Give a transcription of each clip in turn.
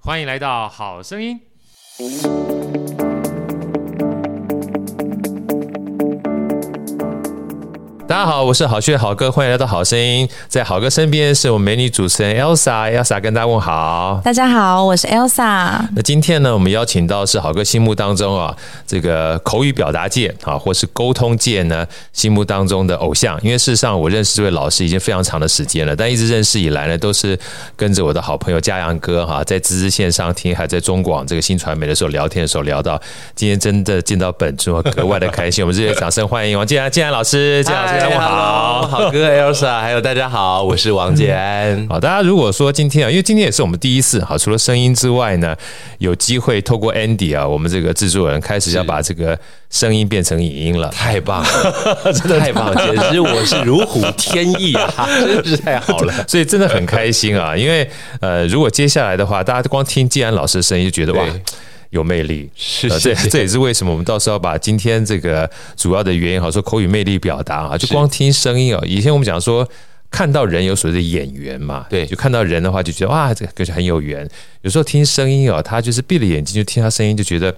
欢迎来到好声音。大家好，我是好学好哥，欢迎来到好声音。在好哥身边是我们美女主持人 Elsa，Elsa 跟大家问好。大家好，我是 Elsa。那今天呢，我们邀请到是好哥心目当中啊，这个口语表达界啊，或是沟通界呢，心目当中的偶像。因为事实上，我认识这位老师已经非常长的时间了，但一直认识以来呢，都是跟着我的好朋友嘉阳哥哈，在知识线上听，还在中广这个新传媒的时候聊天的时候聊到，今天真的见到本尊，格外的开心。我们热烈掌声欢迎王建安，建安老师，建安老师。大家好，好哥 Elsa，还有大家好，我是王建。安。好，大家如果说今天啊，因为今天也是我们第一次哈，除了声音之外呢，有机会透过 Andy 啊，我们这个制作人开始要把这个声音变成影音了，太棒了，真的太棒了，简直我是如虎添翼啊，真是太好了，所以真的很开心啊，因为呃，如果接下来的话，大家光听建安老师的声音就觉得哇。有魅力，是，这这也是为什么我们到时候把今天这个主要的原因，好说口语魅力表达啊，就光听声音啊。以前我们讲说看到人有所谓的眼缘嘛，对，就看到人的话就觉得哇，这个就很有缘。有时候听声音哦，他就是闭了眼睛就听他声音，就觉得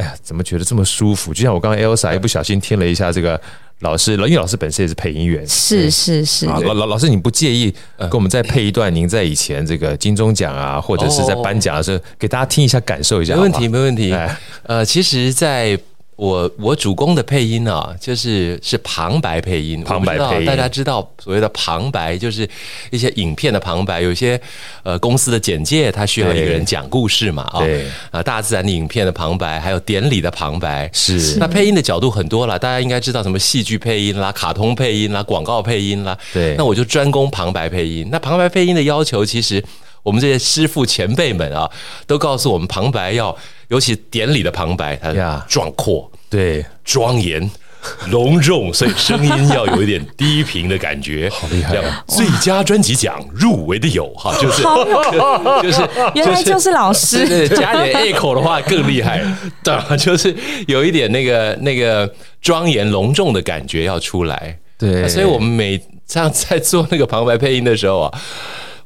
哎呀，怎么觉得这么舒服？就像我刚刚 Elsa 一不小心听了一下这个。老师，因为老师本身也是配音员，是是是。老老老师，你不介意跟我们再配一段您在以前这个金钟奖啊，或者是在颁奖的时候，给大家听一下，感受一下？没问题，没问题。呃，其实，在。我我主攻的配音啊，就是是旁白配音。旁白配音，大家知道所谓的旁白，就是一些影片的旁白，有些呃公司的简介，它需要一个人讲故事嘛啊。对啊，大自然的影片的旁白，还有典礼的旁白，是。那配音的角度很多了，大家应该知道什么戏剧配音啦、卡通配音啦、广告配音啦。对。那我就专攻旁白配音。那旁白配音的要求，其实我们这些师傅前辈们啊，都告诉我们，旁白要。尤其典礼的旁白，它壮阔、对庄严、隆重，所以声音要有一点低频的感觉。好厉害！最佳专辑奖入围的有哈，就是 就是 原来就是老师，对，加点 echo 的话更厉害。对，就是有一点那个那个庄严隆重的感觉要出来。对，所以我们每这样在做那个旁白配音的时候啊。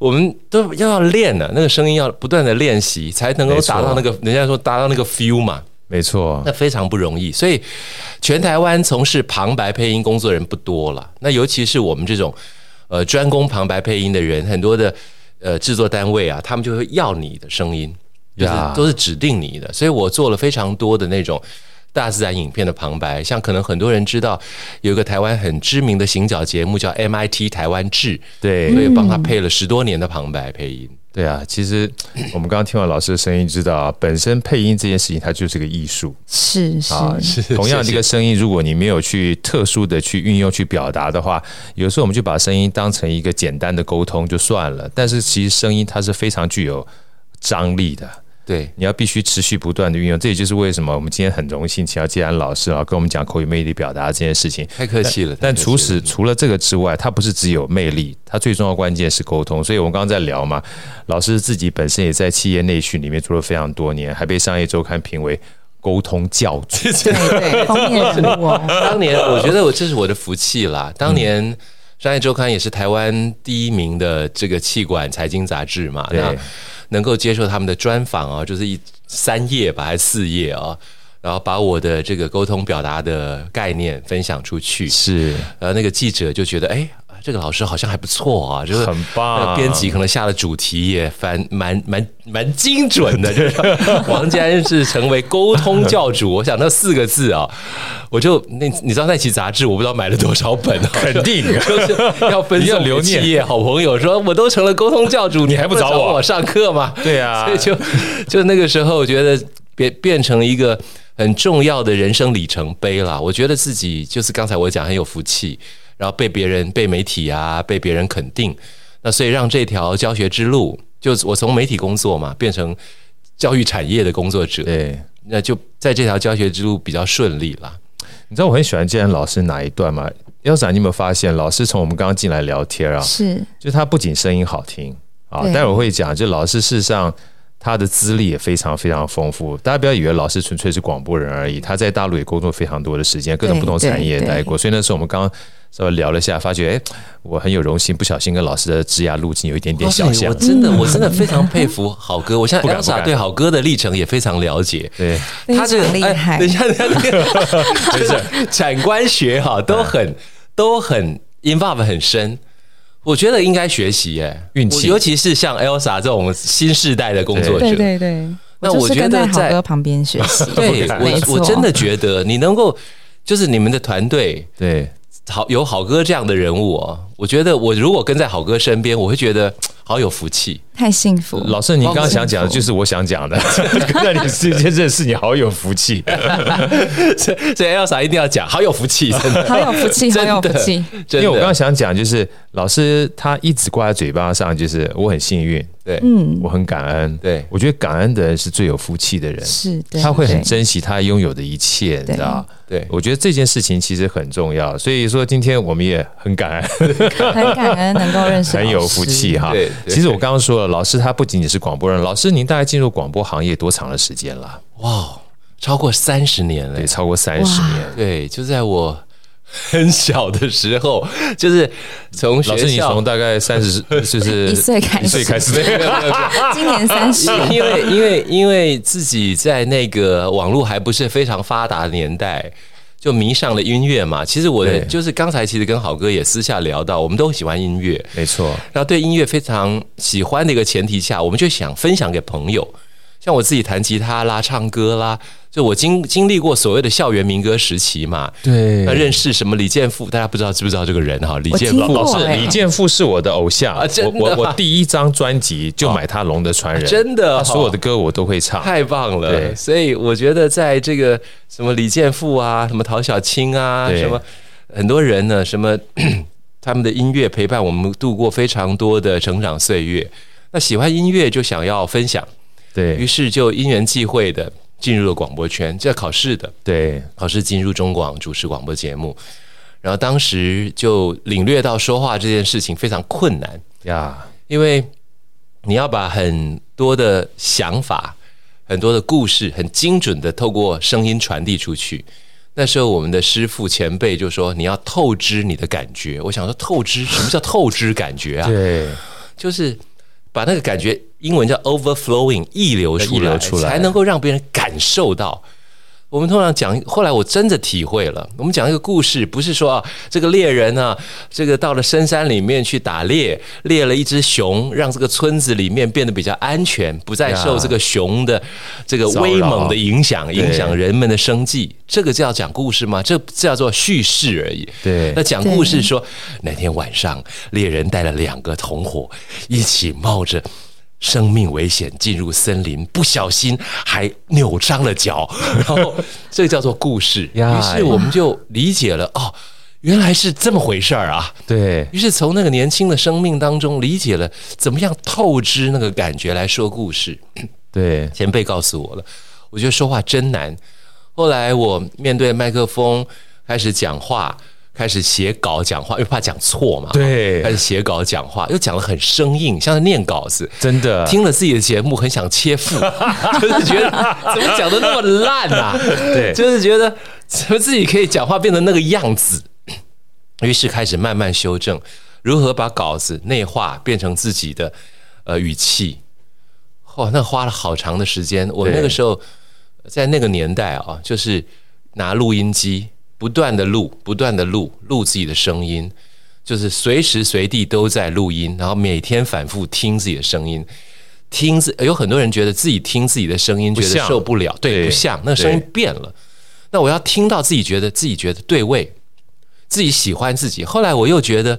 我们都要要练呢，那个声音要不断的练习，才能够达到那个人家说达到那个 feel 嘛。没错，那非常不容易。所以全台湾从事旁白配音工作人不多了。那尤其是我们这种呃专攻旁白配音的人，很多的呃制作单位啊，他们就会要你的声音，就是都是指定你的。所以我做了非常多的那种。大自然影片的旁白，像可能很多人知道，有一个台湾很知名的行脚节目叫 MIT 台湾志，对，所以帮他配了十多年的旁白配音。对啊，其实 我们刚刚听完老师的声音，知道本身配音这件事情它就是个艺术，是是啊，同样的一个声音，如果你没有去特殊的去运用去表达的话，有时候我们就把声音当成一个简单的沟通就算了，但是其实声音它是非常具有张力的。对，你要必须持续不断的运用，这也就是为什么我们今天很荣幸请到建安老师啊，跟我们讲口语魅力表达这件事情。太客气了。但除此除了这个之外，它不是只有魅力，它最重要的关键是沟通。所以我们刚刚在聊嘛，老师自己本身也在企业内训里面做了非常多年，还被商业周刊评为沟通教主。对 对，方面。当年我觉得我这是我的福气啦。当年商业周刊也是台湾第一名的这个气管财经杂志嘛。那。能够接受他们的专访啊，就是一三页吧，还是四页啊？然后把我的这个沟通表达的概念分享出去，是，呃，那个记者就觉得，哎。这个老师好像还不错啊，就是很棒。编辑可能下的主题也蛮蛮蛮蛮精准的，就是王建安是成为沟通教主。我想那四个字啊，我就那你知道那期杂志我不知道买了多少本，肯定 就是要分享留念。好朋友说我都成了沟通教主，你还不找我上课吗？对啊，所以就就那个时候我觉得变变成一个很重要的人生里程碑了。我觉得自己就是刚才我讲很有福气。然后被别人、被媒体啊、被别人肯定，那所以让这条教学之路就我从媒体工作嘛，变成教育产业的工作者，对，那就在这条教学之路比较顺利了。你知道我很喜欢建安老师哪一段吗？Elsa，你有没有发现，老师从我们刚刚进来聊天啊，是，就他不仅声音好听啊，待会儿会讲，就老师事实上。他的资历也非常非常丰富，大家不要以为老师纯粹是广播人而已，他在大陆也工作非常多的时间，各种不同产业待过，所以那时候我们刚刚稍微聊了一下，发觉哎，我很有荣幸，不小心跟老师的职涯路径有一点点相像。我真的我真的非常佩服好哥，我现在 Elsa 对好哥的历程也非常了解，对，他这个厉害。等一下，等一下，就是 产官学哈都很都很 involve 很深。我觉得应该学习耶，运气，尤其是像 Elsa 这种新时代的工作者。对对对，那我觉得在好哥旁边学习。对，我我真的觉得你能够，就是你们的团队，对，好有好哥这样的人物哦。我觉得我如果跟在好哥身边，我会觉得好有福气。太幸福，老师，你刚刚想讲的就是我想讲的，跟在你之间认识你好有福气，所以所以 Elsa 一定要讲 好有福气，真的。好有福气，好有福气。因为我刚刚想讲就是老师他一直挂在嘴巴上，就是我很幸运，对，嗯，我很感恩，对，我觉得感恩的人是最有福气的人，是，他会很珍惜他拥有的一切，你知道？对，我觉得这件事情其实很重要，所以说今天我们也很感恩，很感恩能够认识，很有福气哈。对，其实我刚刚说了，老师他不仅仅是广播人，老师您大概进入广播行业多长的时间了？哇，超过三十年了，对，超过三十年，对，就在我很小的时候，就是从学校，老师你从大概三十，就是一岁开始，一岁开始，今年三十，因为因为因为自己在那个网络还不是非常发达的年代。就迷上了音乐嘛，其实我的就是刚才其实跟好哥也私下聊到，我们都喜欢音乐，没错。然后对音乐非常喜欢的一个前提下，我们就想分享给朋友。像我自己弹吉他啦、唱歌啦，就我经经历过所谓的校园民歌时期嘛。对，那认识什么李健富，大家不知道知不知道这个人哈？李健富老师，李健富是我的偶像啊！真的，我我第一张专辑就买他《龙的传人》，真的，他所有的歌我都会唱，太棒了。对，所以我觉得在这个什么李健富啊，什么陶小青啊，什么很多人呢，什么 他们的音乐陪伴我们度过非常多的成长岁月。那喜欢音乐就想要分享。对，于是就因缘际会的进入了广播圈，这要考试的。对，考试进入中广主持广播节目，然后当时就领略到说话这件事情非常困难呀，因为你要把很多的想法、很多的故事，很精准的透过声音传递出去。那时候我们的师傅前辈就说：“你要透支你的感觉。”我想说，透支什么叫透支感觉啊？对，就是。把那个感觉，英文叫 overflowing，溢流出来，才能够让别人感受到。我们通常讲，后来我真的体会了。我们讲一个故事，不是说啊，这个猎人啊，这个到了深山里面去打猎，猎了一只熊，让这个村子里面变得比较安全，不再受这个熊的这个威猛的影响，影响人们的生计。这个叫讲故事吗？这叫做叙事而已。对，那讲故事说，那天晚上猎人带了两个同伙一起冒着。生命危险进入森林，不小心还扭伤了脚，然后这个叫做故事。于是我们就理解了，哦，原来是这么回事儿啊！对，于是从那个年轻的生命当中理解了怎么样透支那个感觉来说故事。对，前辈告诉我了，我觉得说话真难。后来我面对麦克风开始讲话。开始写稿讲话，又怕讲错嘛。对，开始写稿讲话，又讲得很生硬，像是念稿子。真的，听了自己的节目，很想切腹，就是觉得怎么讲的那么烂啊？对，就是觉得怎么自己可以讲话变成那个样子。于是开始慢慢修正，如何把稿子内化变成自己的呃语气。哦，那花了好长的时间。我那个时候在那个年代啊，就是拿录音机。不断的录，不断的录，录自己的声音，就是随时随地都在录音，然后每天反复听自己的声音，听自有很多人觉得自己听自己的声音觉得受不了，对，不像那个声音变了。那我要听到自己觉得自己觉得对味，自己喜欢自己。后来我又觉得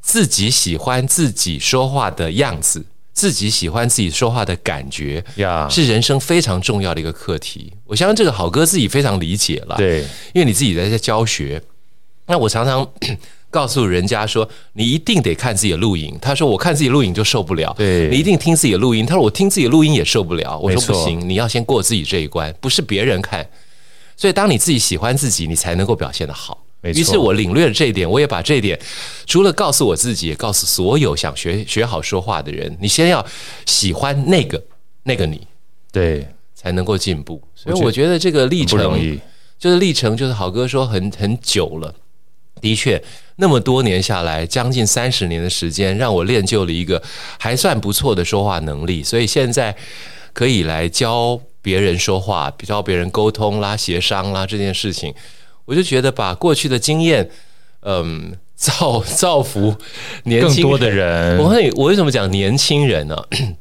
自己喜欢自己说话的样子。自己喜欢自己说话的感觉呀，是人生非常重要的一个课题。我相信这个好哥自己非常理解了，对，因为你自己在在教学。那我常常 告诉人家说，你一定得看自己的录影。他说，我看自己录影就受不了。对，你一定听自己的录音。他说，我听自己的录音也受不了。我说不行，你要先过自己这一关，不是别人看。所以，当你自己喜欢自己，你才能够表现得好。于是我领略了这一点，我也把这一点，除了告诉我自己，也告诉所有想学学好说话的人：你先要喜欢那个那个你，对，才能够进步。所以我觉得这个历程，就是历程，就是好哥说很很久了。的确，那么多年下来，将近三十年的时间，让我练就了一个还算不错的说话能力。所以现在可以来教别人说话，教别人沟通啦、协商啦这件事情。我就觉得把过去的经验，嗯，造 造福年轻人更多的人。我会我为什么讲年轻人呢？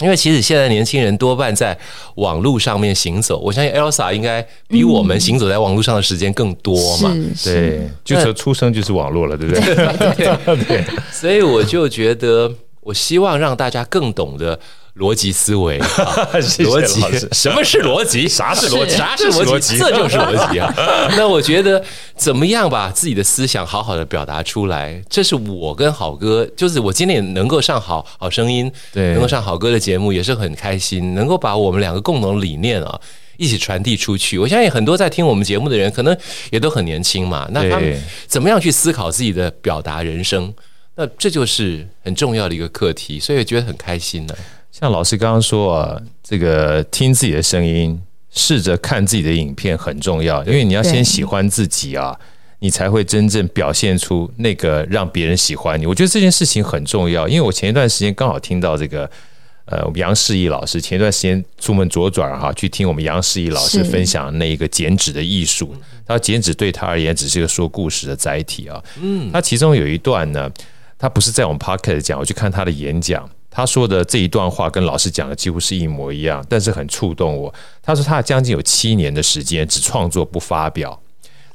因为其实现在年轻人多半在网络上面行走。我相信 Elsa 应该比我们行走在网络上的时间更多嘛。嗯、对，就从出生就是网络了，对不对？对，对。所以我就觉得，我希望让大家更懂得。逻辑思维，逻辑，什么是逻辑？啥是逻辑？啥是逻辑？这就是逻辑啊！那我觉得怎么样把自己的思想好好的表达出来？这是我跟好哥，就是我今天也能够上好好声音，对，能够上好哥的节目，也是很开心，能够把我们两个共同理念啊一起传递出去。我相信很多在听我们节目的人，可能也都很年轻嘛，那他们怎么样去思考自己的表达人生？那这就是很重要的一个课题，所以我觉得很开心呢。像老师刚刚说啊，这个听自己的声音，试着看自己的影片很重要，因为你要先喜欢自己啊，你才会真正表现出那个让别人喜欢你。我觉得这件事情很重要，因为我前一段时间刚好听到这个，呃，我们杨世义老师前一段时间出门左转哈，去听我们杨世义老师分享那一个剪纸的艺术。他剪纸对他而言只是一个说故事的载体啊。嗯，他其中有一段呢，他不是在我们 p o c k e t 讲，我去看他的演讲。他说的这一段话跟老师讲的几乎是一模一样，但是很触动我。他说他将近有七年的时间只创作不发表。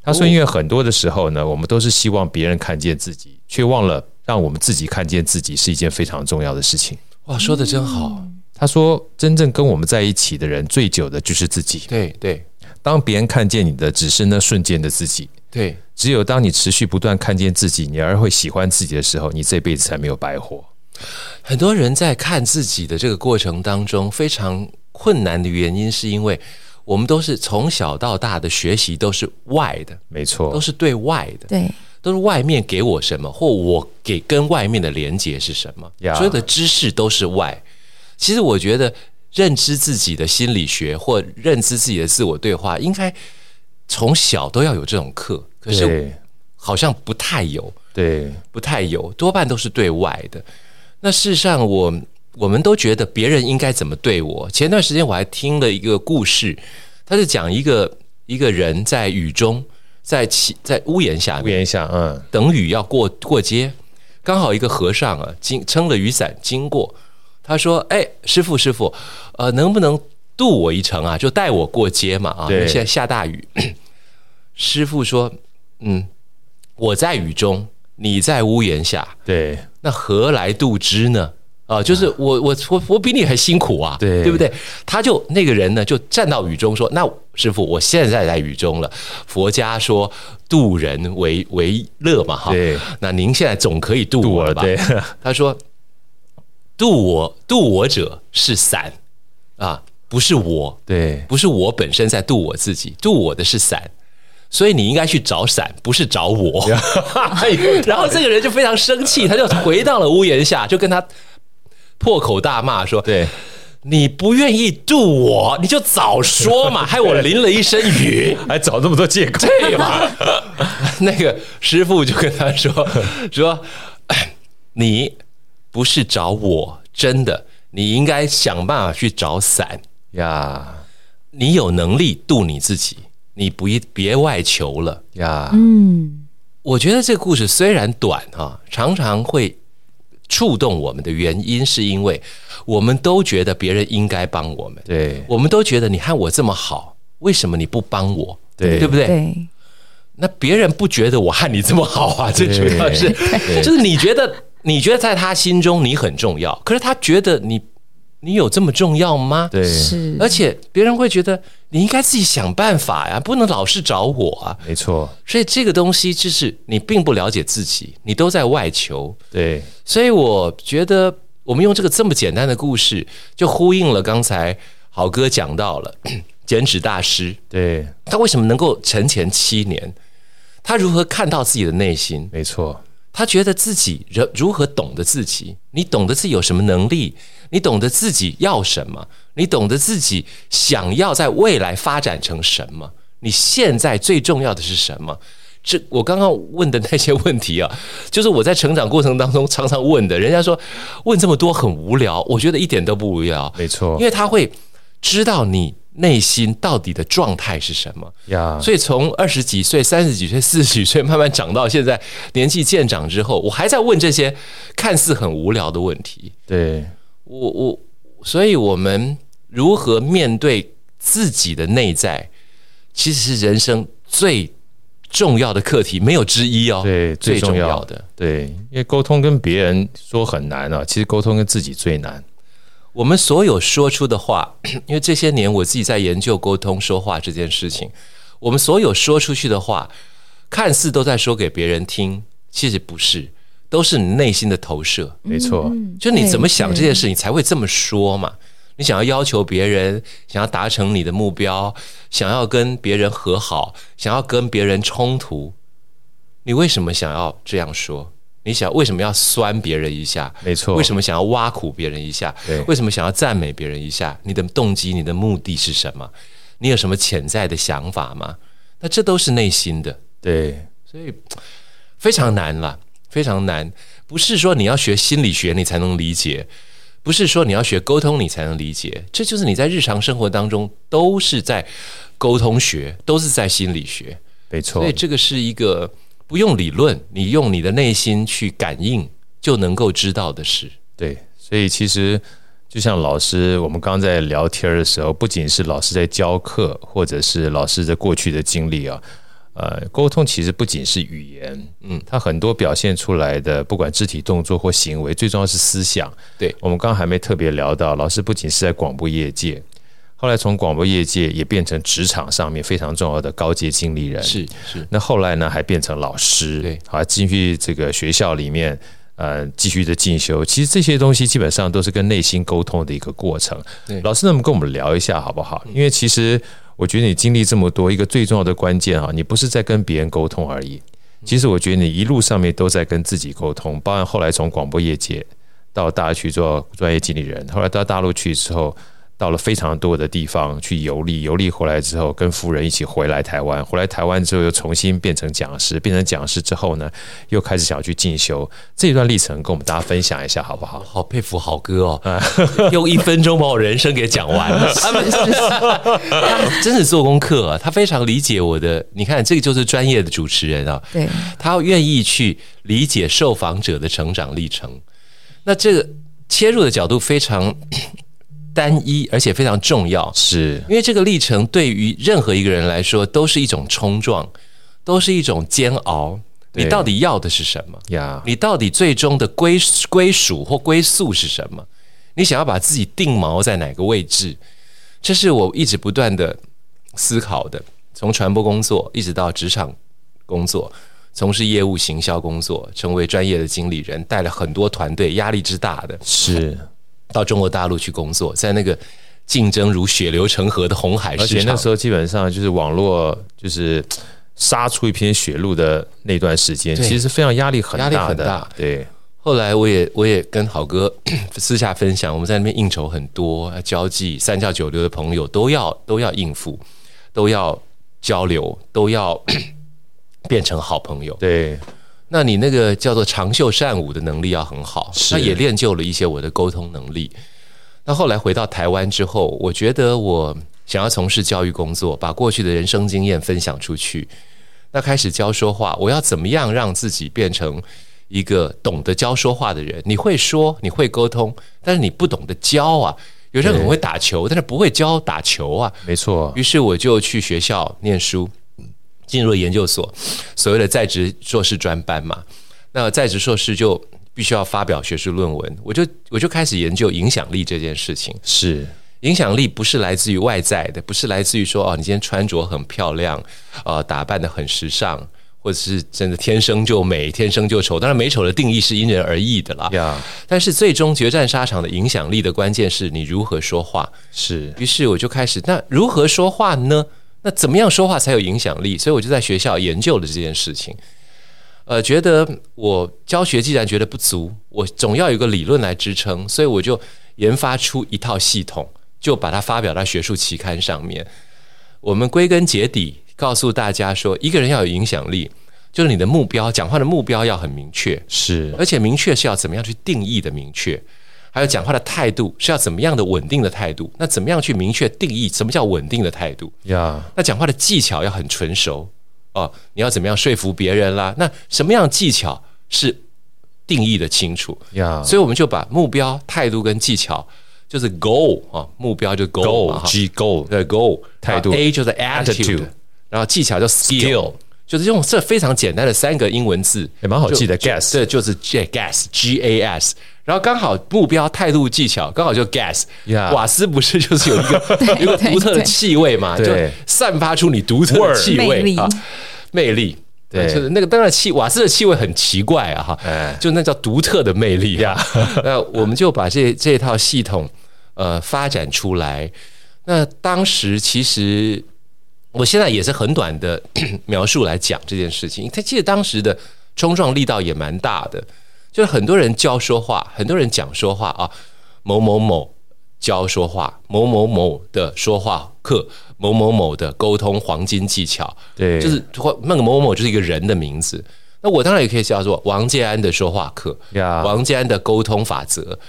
他说，因为很多的时候呢，我们都是希望别人看见自己，却忘了让我们自己看见自己是一件非常重要的事情。哇，说的真好。他说，真正跟我们在一起的人最久的就是自己。对对，当别人看见你的只是那瞬间的自己。对，只有当你持续不断看见自己，你而会喜欢自己的时候，你这辈子才没有白活。很多人在看自己的这个过程当中非常困难的原因，是因为我们都是从小到大的学习都是外的，没错，都是对外的，对，都是外面给我什么，或我给跟外面的连接是什么，所有的知识都是外。其实我觉得认知自己的心理学或认知自己的自我对话，应该从小都要有这种课，可是好像不太有，对，不太有，多半都是对外的。那事实上我，我我们都觉得别人应该怎么对我。前段时间我还听了一个故事，他是讲一个一个人在雨中，在起在屋檐下，屋檐下，嗯，等雨要过过街，刚好一个和尚啊，经撑了雨伞经过，他说：“哎，师傅师傅，呃，能不能渡我一程啊？就带我过街嘛啊！现在下大雨。”师傅说：“嗯，我在雨中。”你在屋檐下，对，那何来度之呢？啊，就是我我我我比你还辛苦啊，对对不对？他就那个人呢，就站到雨中说：“那师傅，我现在在雨中了。佛家说渡人为为乐嘛，哈，对。那您现在总可以渡我了吧？”对，他说：“渡我渡我者是伞啊，不是我，对，不是我本身在渡我自己，渡我的是伞。”所以你应该去找伞，不是找我。然后这个人就非常生气，他就回到了屋檐下，就跟他破口大骂说：“对，你不愿意渡我，你就早说嘛，害我淋了一身雨，还找这么多借口，对嘛？”那个师傅就跟他说：“说 你不是找我，真的，你应该想办法去找伞呀。你有能力渡你自己。”你不别外求了呀。嗯，我觉得这个故事虽然短哈，常常会触动我们的原因，是因为我们都觉得别人应该帮我们。对，我们都觉得你看我这么好，为什么你不帮我？对，对不对？对。那别人不觉得我和你这么好啊？最主要是，就是你觉得你觉得在他心中你很重要，可是他觉得你你有这么重要吗？对，是。而且别人会觉得。你应该自己想办法呀，不能老是找我啊。没错，所以这个东西就是你并不了解自己，你都在外求。对，所以我觉得我们用这个这么简单的故事，就呼应了刚才好哥讲到了 剪纸大师。对，他为什么能够沉潜七年？他如何看到自己的内心？没错，他觉得自己如如何懂得自己？你懂得自己有什么能力？你懂得自己要什么？你懂得自己想要在未来发展成什么？你现在最重要的是什么？这我刚刚问的那些问题啊，就是我在成长过程当中常常问的。人家说问这么多很无聊，我觉得一点都不无聊。没错，因为他会知道你内心到底的状态是什么呀。所以从二十几岁、三十几岁、四十几岁慢慢长到现在年纪渐长之后，我还在问这些看似很无聊的问题。对，我我，所以我们。如何面对自己的内在，其实是人生最重要的课题，没有之一哦。对，最重要的，最重要的，对，因为沟通跟别人说很难啊，其实沟通跟自己最难。我们所有说出的话，因为这些年我自己在研究沟通说话这件事情，我们所有说出去的话，看似都在说给别人听，其实不是，都是你内心的投射。没错，就你怎么想这件事，你才会这么说嘛。你想要要求别人，想要达成你的目标，想要跟别人和好，想要跟别人冲突，你为什么想要这样说？你想为什么要酸别人一下？没错，为什么想要挖苦别人一下？对，为什么想要赞美别人一下？你的动机、你的目的是什么？你有什么潜在的想法吗？那这都是内心的，对，所以非常难了，非常难。不是说你要学心理学你才能理解。不是说你要学沟通你才能理解，这就是你在日常生活当中都是在沟通学，都是在心理学，没错。所以这个是一个不用理论，你用你的内心去感应就能够知道的事。对，所以其实就像老师，我们刚刚在聊天的时候，不仅是老师在教课，或者是老师在过去的经历啊。呃，沟通其实不仅是语言，嗯，它很多表现出来的，不管肢体动作或行为，最重要是思想。对，我们刚刚还没特别聊到，老师不仅是在广播业界，后来从广播业界也变成职场上面非常重要的高阶经理人。是是，那后来呢，还变成老师，对，好进去这个学校里面，呃，继续的进修。其实这些东西基本上都是跟内心沟通的一个过程。对，老师，那么跟我们聊一下好不好？因为其实。我觉得你经历这么多，一个最重要的关键啊，你不是在跟别人沟通而已。其实我觉得你一路上面都在跟自己沟通，包含后来从广播业界到大家去做专业经理人，后来到大陆去之后。到了非常多的地方去游历，游历回来之后，跟夫人一起回来台湾，回来台湾之后又重新变成讲师，变成讲师之后呢，又开始想要去进修，这一段历程跟我们大家分享一下好不好？好佩服好哥哦，用一分钟把我人生给讲完。了，他真是做功课啊，他非常理解我的，你看这个就是专业的主持人啊，对，他愿意去理解受访者的成长历程，那这个切入的角度非常。单一而且非常重要，是因为这个历程对于任何一个人来说都是一种冲撞，都是一种煎熬。你到底要的是什么呀？你到底最终的归归属或归宿是什么？你想要把自己定锚在哪个位置？这是我一直不断的思考的。从传播工作一直到职场工作，从事业务行销工作，成为专业的经理人，带了很多团队，压力之大的是。到中国大陆去工作，在那个竞争如血流成河的红海市场，而且那时候基本上就是网络就是杀出一片血路的那段时间，其实非常压力很大，压力很大。对，后来我也我也跟好哥私下分享，我们在那边应酬很多，交际三教九流的朋友都要都要应付，都要交流，都要 变成好朋友。对。那你那个叫做长袖善舞的能力要很好，那也练就了一些我的沟通能力。那后来回到台湾之后，我觉得我想要从事教育工作，把过去的人生经验分享出去。那开始教说话，我要怎么样让自己变成一个懂得教说话的人？你会说，你会沟通，但是你不懂得教啊。有人很会打球，但是不会教打球啊。没错。于是我就去学校念书。进入了研究所，所谓的在职硕士专班嘛，那在职硕士就必须要发表学术论文，我就我就开始研究影响力这件事情。是影响力不是来自于外在的，不是来自于说哦，你今天穿着很漂亮，呃，打扮得很时尚，或者是真的天生就美，天生就丑。当然，美丑的定义是因人而异的啦。呀，但是最终决战沙场的影响力的关键是你如何说话。是，于是我就开始，那如何说话呢？那怎么样说话才有影响力？所以我就在学校研究了这件事情。呃，觉得我教学既然觉得不足，我总要有个理论来支撑，所以我就研发出一套系统。就把它发表到学术期刊上面。我们归根结底告诉大家说，一个人要有影响力，就是你的目标，讲话的目标要很明确，是，而且明确是要怎么样去定义的明确，还有讲话的态度是要怎么样的稳定的态度。那怎么样去明确定义什么叫稳定的态度？呀，那讲话的技巧要很纯熟哦，你要怎么样说服别人啦？那什么样的技巧是定义的清楚？呀，所以我们就把目标、态度跟技巧。就是 goal 啊，目标就 goal，G goal，对 goal 态度，A 就是 attitude，然后技巧叫 skill，就是用这非常简单的三个英文字，也蛮好记的。gas，这就是 gas，G A S，然后刚好目标、态度、技巧刚好就 gas。瓦斯不是就是有一个 一个独特的气味嘛？就散发出你独特的气味啊，魅力。对，就是那个当然气瓦斯的气味很奇怪啊哈，就那叫独特的魅力呀。那我们就把这这套系统呃发展出来。那当时其实我现在也是很短的 描述来讲这件事情。他记得当时的冲撞力道也蛮大的，就是很多人教说话，很多人讲说话啊，某某某。教说话，某某某的说话课，某某某的沟通黄金技巧，对，就是那个某某某就是一个人的名字。那我当然也可以叫做王建安的说话课.王建安的沟通法则，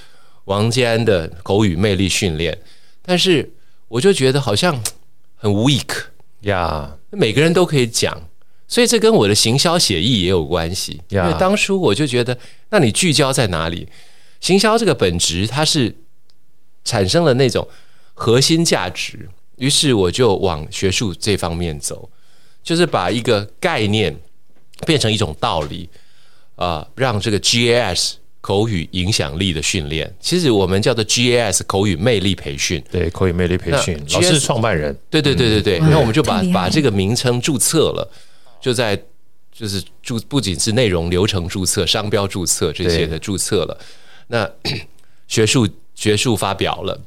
王建安的口语魅力训练。但是我就觉得好像很 weak 呀，Yeah. 每个人都可以讲，所以这跟我的行销写意也有关系。Yeah. 因为当初我就觉得，那你聚焦在哪里？行销这个本质它是。产生了那种核心价值，于是我就往学术这方面走，就是把一个概念变成一种道理，啊、呃，让这个 GAS 口语影响力的训练，其实我们叫做 GAS 口语魅力培训，对，口语魅力培训，老师创办人，对对对对对，那、嗯、我们就把把这个名称注册了，就在就是注不仅是内容流程注册、商标注册这些的注册了，那 学术。学术发表了，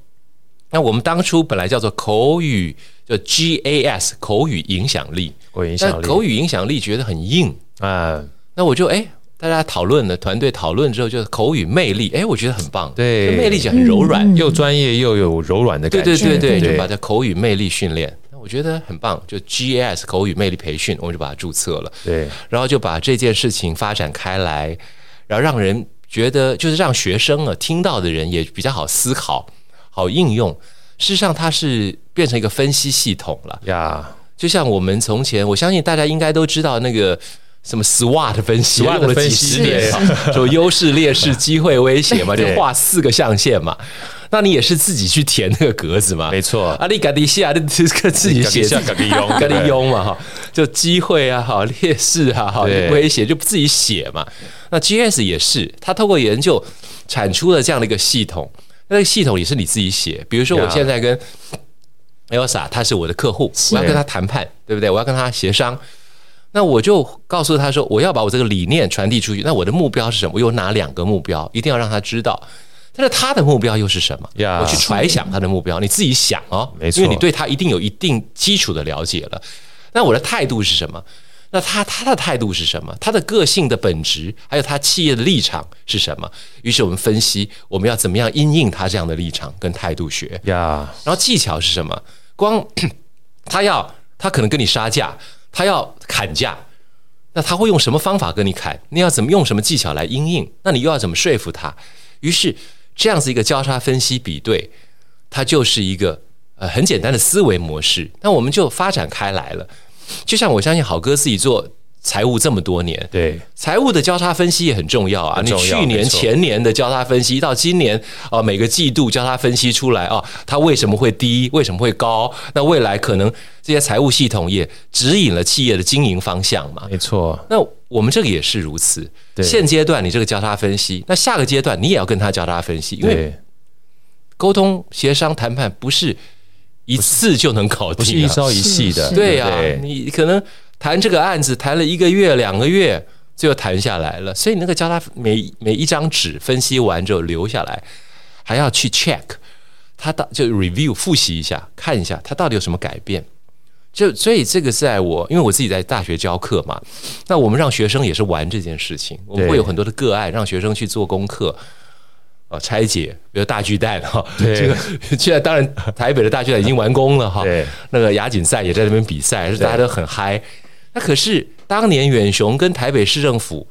那我们当初本来叫做口语，叫 GAS 口语影响力，口语影响力，口语影响力觉得很硬。啊，那我就哎，大家讨论了，团队讨论之后，就是口语魅力，哎，我觉得很棒，对，魅力就很柔软，又专业又有柔软的感觉，对对对对，就把这口语魅力训练，那我觉得很棒，就 GAS 口语魅力培训，我们就把它注册了，对，然后就把这件事情发展开来，然后让人。觉得就是让学生啊听到的人也比较好思考、好应用。事实上，它是变成一个分析系统了。呀。就像我们从前，我相信大家应该都知道那个什么 SWOT 分析，SWOT 分析，说优势、劣势、机会、威胁嘛，就画 四个象限嘛。那你也是自己去填那个格子嘛？没错，阿里嘎迪西亚的这个自己写，嘎迪庸，嘎迪庸嘛哈，就机会啊，好劣势啊，好威胁，就自己写嘛。那 GS 也是，他透过研究产出了这样的一个系统，那个系统也是你自己写。比如说，我现在跟 Elsa，他是我的客户，我要跟他谈判，对不对？我要跟他协商，那我就告诉他说，我要把我这个理念传递出去。那我的目标是什么？我有哪两个目标？一定要让他知道。但是他的目标又是什么我去揣想他的目标，你自己想哦，没错，因为你对他一定有一定基础的了解了。那我的态度是什么？那他他的态度是什么？他的个性的本质，还有他企业的立场是什么？于是我们分析，我们要怎么样因应他这样的立场跟态度学呀.然后技巧是什么？光 他要他可能跟你杀价，他要砍价，那他会用什么方法跟你砍？你要怎么用什么技巧来应应？那你又要怎么说服他？于是。这样子一个交叉分析比对，它就是一个呃很简单的思维模式。那我们就发展开来了。就像我相信好哥自己做财务这么多年，对财务的交叉分析也很重要啊。你去年、前年的交叉分析，到今年啊每个季度交叉分析出来啊，它为什么会低，为什么会高？那未来可能这些财务系统也指引了企业的经营方向嘛？没错。那我们这个也是如此。现阶段你这个交叉分析，那下个阶段你也要跟他交叉分析，因为沟通协商谈判不是一次就能搞定，不是一朝一夕的。对呀，你可能谈这个案子谈了一个月两个月，最后谈下来了。所以那个叫他每每一张纸分析完之后留下来，还要去 check 他到就 review 复习一下，看一下他到底有什么改变。就所以这个在我，因为我自己在大学教课嘛，那我们让学生也是玩这件事情，我们会有很多的个案，让学生去做功课，哦，拆解，比如大巨蛋哈，对这个现在当然台北的大巨蛋已经完工了哈，对，那个亚锦赛也在那边比赛，是大家都很嗨。那可是当年远雄跟台北市政府，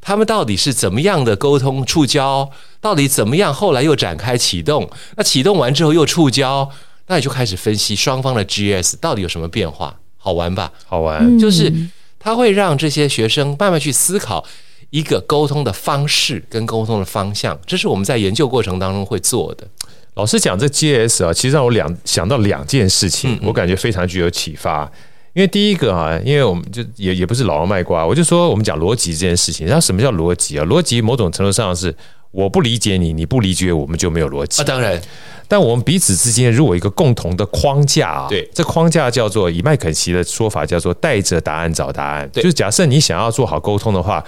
他们到底是怎么样的沟通触礁？到底怎么样？后来又展开启动，那启动完之后又触礁。那你就开始分析双方的 GS 到底有什么变化，好玩吧？好玩，就是它会让这些学生慢慢去思考一个沟通的方式跟沟通的方向，这是我们在研究过程当中会做的。老师讲这 GS 啊，其实让我两想到两件事情，我感觉非常具有启发。因为第一个啊，因为我们就也也不是老王卖瓜，我就说我们讲逻辑这件事情，那什么叫逻辑啊？逻辑某种程度上是我不理解你，你不理解我们就没有逻辑。啊，当然。但我们彼此之间如果有一个共同的框架啊，对，这框架叫做以麦肯锡的说法叫做带着答案找答案，就是假设你想要做好沟通的话，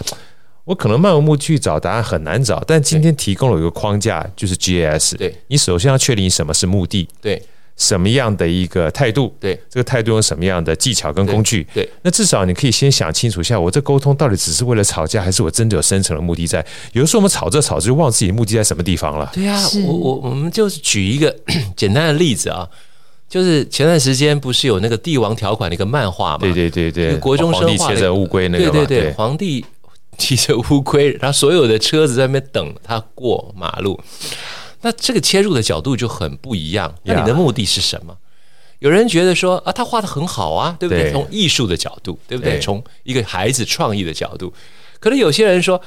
我可能漫无目的去找答案很难找，但今天提供了一个框架，就是 GAS 对，你首先要确定什么是目的，对。什么样的一个态度？对，这个态度用什么样的技巧跟工具？对，对，那至少你可以先想清楚一下，我这沟通到底只是为了吵架，还是我真的有深层的目的在？有的时候我们吵着吵着就忘自己的目的在什么地方了。对呀、啊，我我我们就是举一个 简单的例子啊，就是前段时间不是有那个帝王条款的一个漫画嘛？对对对对，国中生画的乌龟那个，对对对，皇帝骑着乌龟，然后所有的车子在那边等他过马路。那这个切入的角度就很不一样。那你的目的是什么？有人觉得说啊，他画的很好啊，对不对？对，从艺术的角度，对不对？对，从一个孩子创意的角度，可能有些人说，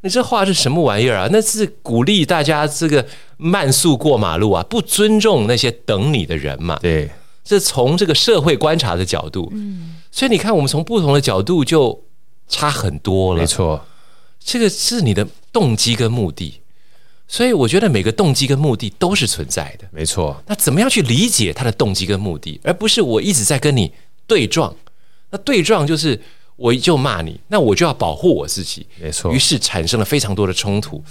你这画是什么玩意儿啊？那是鼓励大家这个慢速过马路啊，不尊重那些等你的人嘛？对，这从这个社会观察的角度，嗯，所以你看，我们从不同的角度就差很多了。没错，这个是你的动机跟目的。所以我觉得每个动机跟目的都是存在的，没错。那怎么样去理解他的动机跟目的，而不是我一直在跟你对撞？那对撞就是我就骂你，那我就要保护我自己，没错。于是产生了非常多的冲突。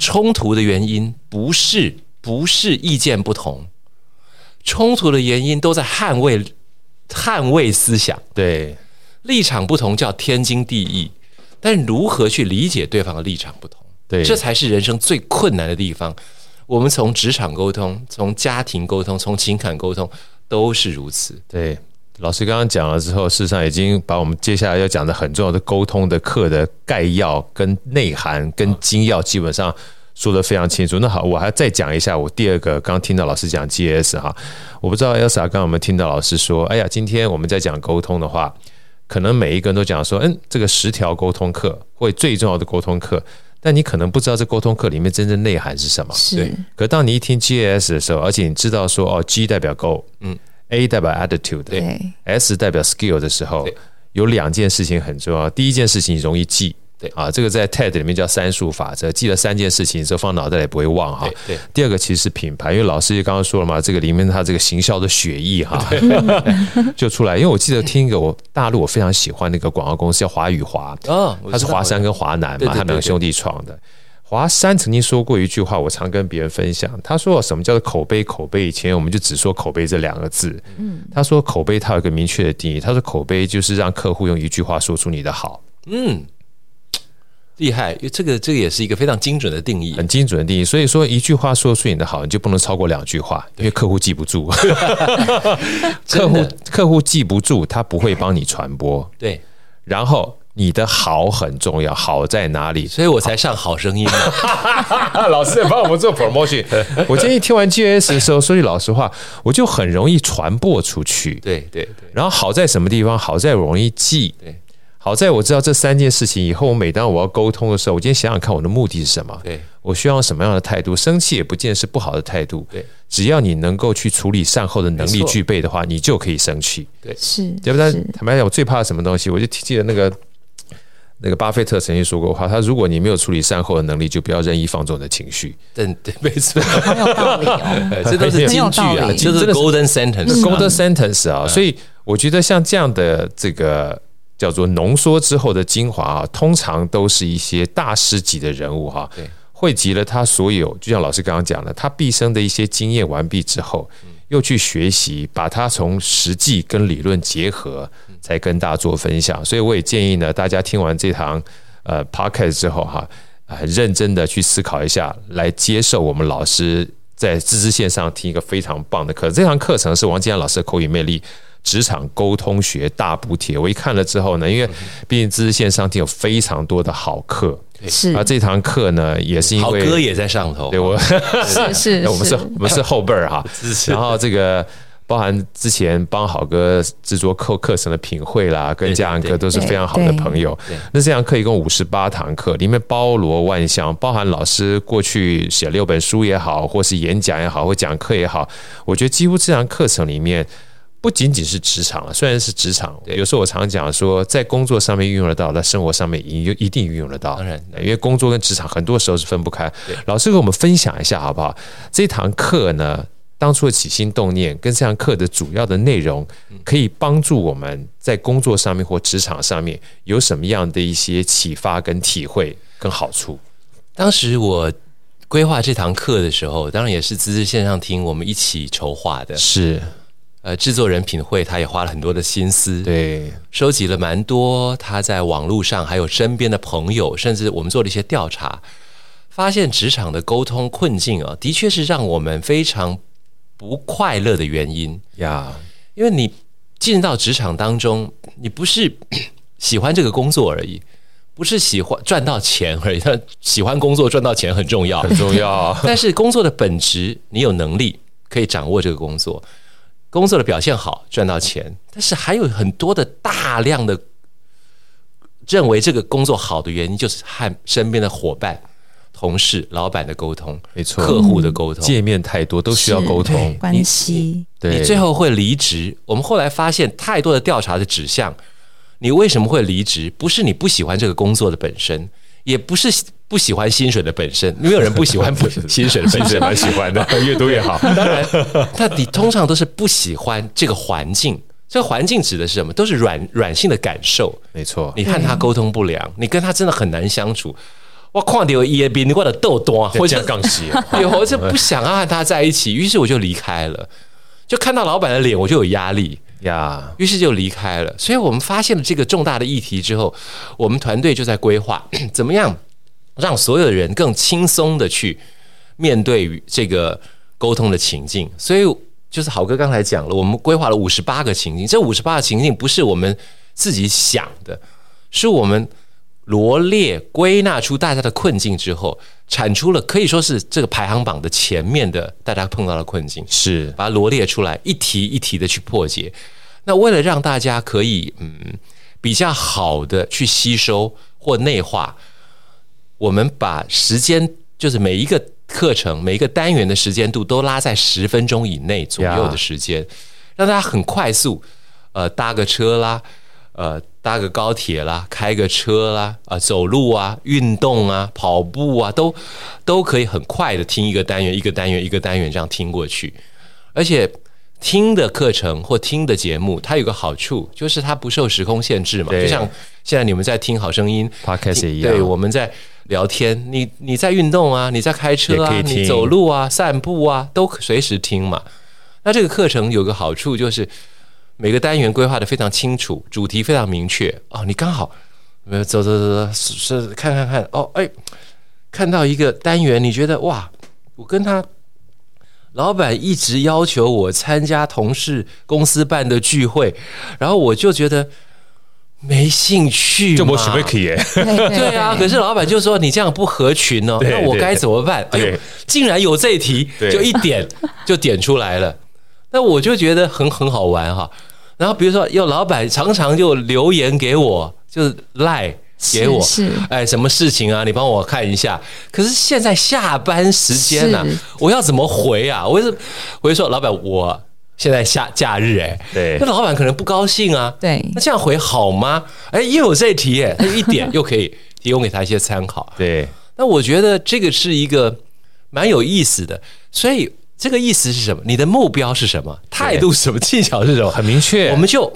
冲突的原因不是不是意见不同，冲突的原因都在捍卫捍卫思想。对，立场不同叫天经地义，但如何去理解对方的立场不同？对，这才是人生最困难的地方。我们从职场沟通，从家庭沟通，从情感沟通，都是如此。对，老师刚刚讲了之后，事实上已经把我们接下来要讲的很重要的沟通的课的概要、跟内涵、跟精要，基本上说得非常清楚。那好，我还要再讲一下我第二个。刚刚听到老师讲 GS 哈，我不知道 Elsa 刚刚有没有听到老师说，哎呀，今天我们在讲沟通的话，可能每一个人都讲说，嗯，这个十条沟通课会最重要的沟通课。但你可能不知道这沟通课里面真正内涵是什么，对。可当你一听 GAS 的时候，而且你知道说哦，G 代表 Go，嗯，A 代表 Attitude，对，S 代表 Skill 的时候，有两件事情很重要。第一件事情容易记。对啊，这个在 TED 里面叫三数法则，记了三件事情之后放脑袋里不会忘哈。对，第二个其实是品牌，因为老师也刚刚说了嘛，这个里面它这个行销的血液哈 就出来。因为我记得听一个我大陆我非常喜欢那个广告公司叫华与华，哦，它是华山跟华南嘛，他们两个兄弟创的。华山曾经说过一句话，我常跟别人分享，他说什么叫做口碑？口碑以前我们就只说口碑这两个字，嗯，他说口碑它有一个明确的定义，他说口碑就是让客户用一句话说出你的好，嗯。厉害，因为这个这个也是一个非常精准的定义，很精准的定义。所以说一句话说出你的好，你就不能超过两句话，因为客户记不住。客户客户记不住，他不会帮你传播。对，然后你的好很重要，好在哪里？所以我才上好声音嘛。老师也帮我们做 promotion。我建议听完 GS 的时候，说句老实话，我就很容易传播出去。对对对。然后好在什么地方？好在我容易记。对。好在我知道这三件事情以后，我每当我要沟通的时候，我今天想想看我的目的是什么？对，我需要什么样的态度？生气也不见是不好的态度。对，只要你能够去处理善后的能力具备的话，你就可以生气。对，是，对不对？坦白讲，我最怕什么东西？我就记得那个那个巴菲特曾经说过话，他如果你没有处理善后的能力，就不要任意放纵你的情绪。对对，没错，很有道理哦。这都是金句啊，就是 golden sentence，golden sentence 啊。所以我觉得像这样的这个叫做浓缩之后的精华啊，通常都是一些大师级的人物哈，汇集了他所有，就像老师刚刚讲的，他毕生的一些经验完毕之后。又去学习，把它从实际跟理论结合，才跟大家做分享。所以我也建议呢，大家听完这堂呃 podcast 之后哈，很认真的去思考一下，来接受我们老师在知识线上听一个非常棒的课。这堂课程是王金安老师的口语魅力职场沟通学大补帖。我一看了之后呢，因为毕竟知识线上听有非常多的好课。是啊，这堂课呢也是因为好哥也在上头，对我 是是，我们是我们是后辈儿哈。然后这个包含之前帮好哥制作课课程的品会啦，跟嘉安哥都是非常好的朋友。那这堂课一共五十八堂课，里面包罗万象，包含老师过去写六本书也好，或是演讲也好，或讲课也好，我觉得几乎这堂课程里面。不仅仅是职场了，虽然是职场，有时候我常讲说，在工作上面运用得到，在生活上面也一定运用得到。当然，因为工作跟职场很多时候是分不开。老师跟我们分享一下好不好？这堂课呢，当初的起心动念跟这堂课的主要的内容，可以帮助我们在工作上面或职场上面有什么样的一些启发跟体会跟好处？当时我规划这堂课的时候，当然也是知识线上听我们一起筹划的，是。呃，制作人品会，他也花了很多的心思，对，收集了蛮多他在网络上还有身边的朋友，甚至我们做了一些调查，发现职场的沟通困境啊，的确是让我们非常不快乐的原因呀。因为你进到职场当中，你不是 喜欢这个工作而已，不是喜欢赚到钱而已。他喜欢工作赚到钱很重要，很重要。但是工作的本质，你有能力可以掌握这个工作。工作的表现好，赚到钱，但是还有很多的大量的认为这个工作好的原因，就是和身边的伙伴、同事、老板的沟通，没错，客户的沟通，界面太多，都需要沟通关系。对，你最后会离职。我们后来发现，太多的调查的指向，你为什么会离职？不是你不喜欢这个工作的本身，也不是。不喜欢薪水的本身，没有人不喜欢 不薪水的本身，蛮喜欢的，越多越好。当然，那你通常都是不喜欢这个环境。这个环境指的是什么？都是软软性的感受。没错，你和他沟通不良，你跟他真的很难相处。我看到一边你过的豆多，或者杠西，我就不想要和他在一起，于是我就离开了。就看到老板的脸，我就有压力呀，于是就离开了。所以我们发现了这个重大的议题之后，我们团队就在规划怎么样。让所有的人更轻松的去面对这个沟通的情境，所以就是好哥刚才讲了，我们规划了五十八个情境，这五十八个情境不是我们自己想的，是我们罗列归纳出大家的困境之后，产出了可以说是这个排行榜的前面的大家碰到的困境，是把它罗列出来，一题一题的去破解。那为了让大家可以嗯比较好的去吸收或内化。我们把时间，就是每一个课程、每一个单元的时间度都拉在十分钟以内左右的时间，让大家很快速，呃，搭个车啦，呃，搭个高铁啦，开个车啦，啊、呃，走路啊，运动啊，跑步啊，都都可以很快的听一个单元、一个单元、一个单元这样听过去，而且。听的课程或听的节目，它有个好处，就是它不受时空限制嘛。就像现在你们在听好声音，Podcast 一样。对，我们在聊天，你你在运动啊，你在开车啊，你走路啊，散步啊，都随时听嘛。那这个课程有个好处，就是每个单元规划的非常清楚，主题非常明确。哦，你刚好走走走走，是看看看，哦，哎，看到一个单元，你觉得哇，我跟他。老板一直要求我参加同事公司办的聚会，然后我就觉得没兴趣，就没什么可以。对啊，可是老板就说你这样不合群哦，那我该怎么办？哎呦，竟然有这一题，就一点就点出来了。那我就觉得很很好玩哈。然后比如说，有老板常常就留言给我，就是赖。给我，哎，什么事情啊？你帮我看一下。可是现在下班时间呢、啊，我要怎么回啊？我是，我就说，老板，我现在下假日哎，对，那老板可能不高兴啊，对，那这样回好吗？哎，又有这题哎，他一点又可以提供给他一些参考，对。那我觉得这个是一个蛮有意思的，所以这个意思是什么？你的目标是什么？态度是什么？技巧是什么？很明确，我们就。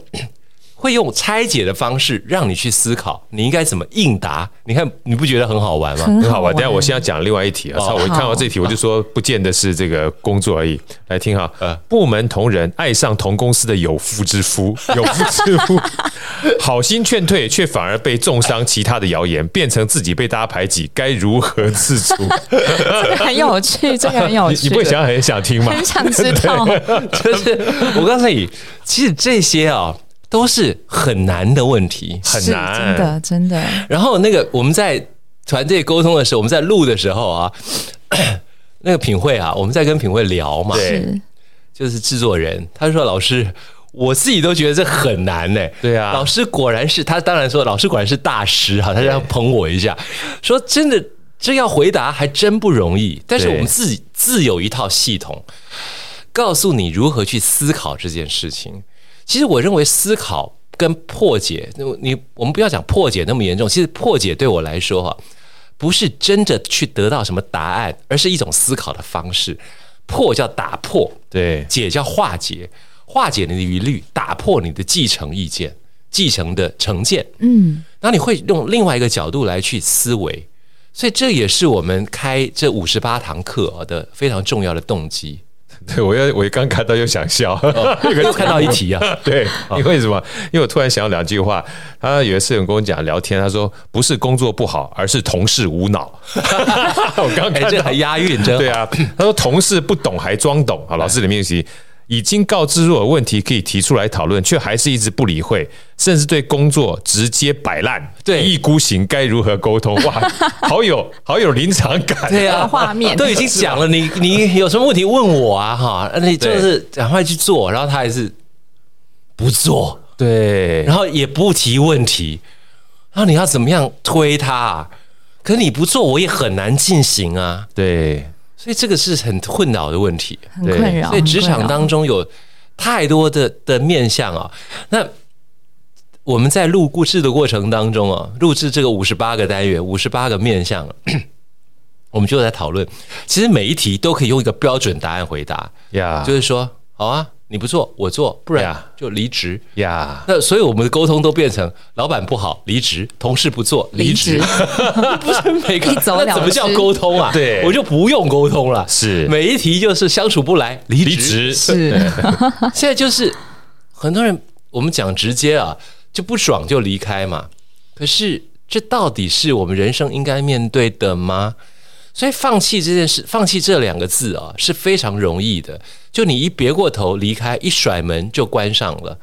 会用拆解的方式让你去思考，你应该怎么应答？你看，你不觉得很好玩吗？很好玩。等下我现在讲另外一题啊！操，我一看到这题我就说，不见得是这个工作而已。来听哈，呃，部门同仁爱上同公司的有夫之夫，有夫之夫，好心劝退，却反而被重伤。其他的谣言变成自己被大家排挤，该如何自处？这个很有趣，这个很有趣。你不会想很想听吗？很想知道。就是我告诉你，其实这些啊。都是很难的问题，很难，真的真的。然后那个我们在团队沟通的时候，我们在录的时候啊，那个品慧啊，我们在跟品慧聊嘛，对，就是制作人，他说：“老师，我自己都觉得这很难呢。”对啊，老师果然是他，当然说老师果然是大师哈，他这样捧我一下，说真的，这要回答还真不容易。但是我们自己自有一套系统，告诉你如何去思考这件事情。其实我认为思考跟破解，你我们不要讲破解那么严重。其实破解对我来说哈，不是真的去得到什么答案，而是一种思考的方式。破叫打破，对；解叫化解，化解你的疑虑，打破你的继承意见、继承的成见。嗯，然后你会用另外一个角度来去思维，所以这也是我们开这五十八堂课的非常重要的动机。对，我又我刚看到又想笑，哦、又看到一题啊。对，因为什么？因为我突然想到两句话。他有一次有跟我讲聊天，他说不是工作不好，而是同事无脑。我刚刚看这还押韵，真对啊。他说同事不懂还装懂。好，老师的练习。已经告知若有问题可以提出来讨论，却还是一直不理会，甚至对工作直接摆烂，对，一意孤行，该如何沟通？哇，好有好有临场感，对啊，画面都已经讲了，你你有什么问题问我啊？哈，你就是赶快去做，然后他还是不做，对，然后也不提问题，然后你要怎么样推他啊？可是你不做，我也很难进行啊，对。所以这个是很困扰的问题，很困扰。所以职场当中有太多的的面向啊。那我们在录故事的过程当中啊，录制这个五十八个单元，五十八个面向，我们就在讨论。其实每一题都可以用一个标准答案回答，呀，就是说，好啊。你不做，我做，不然就离职呀。那所以我们的沟通都变成老板不好离职，同事不做离职，不是每个那怎么叫沟通啊？对，我就不用沟通了。是每一题就是相处不来离职。是 现在就是很多人我们讲直接啊，就不爽就离开嘛。可是这到底是我们人生应该面对的吗？所以放弃这件事，放弃这两个字啊，是非常容易的。就你一别过头离开，一甩门就关上了。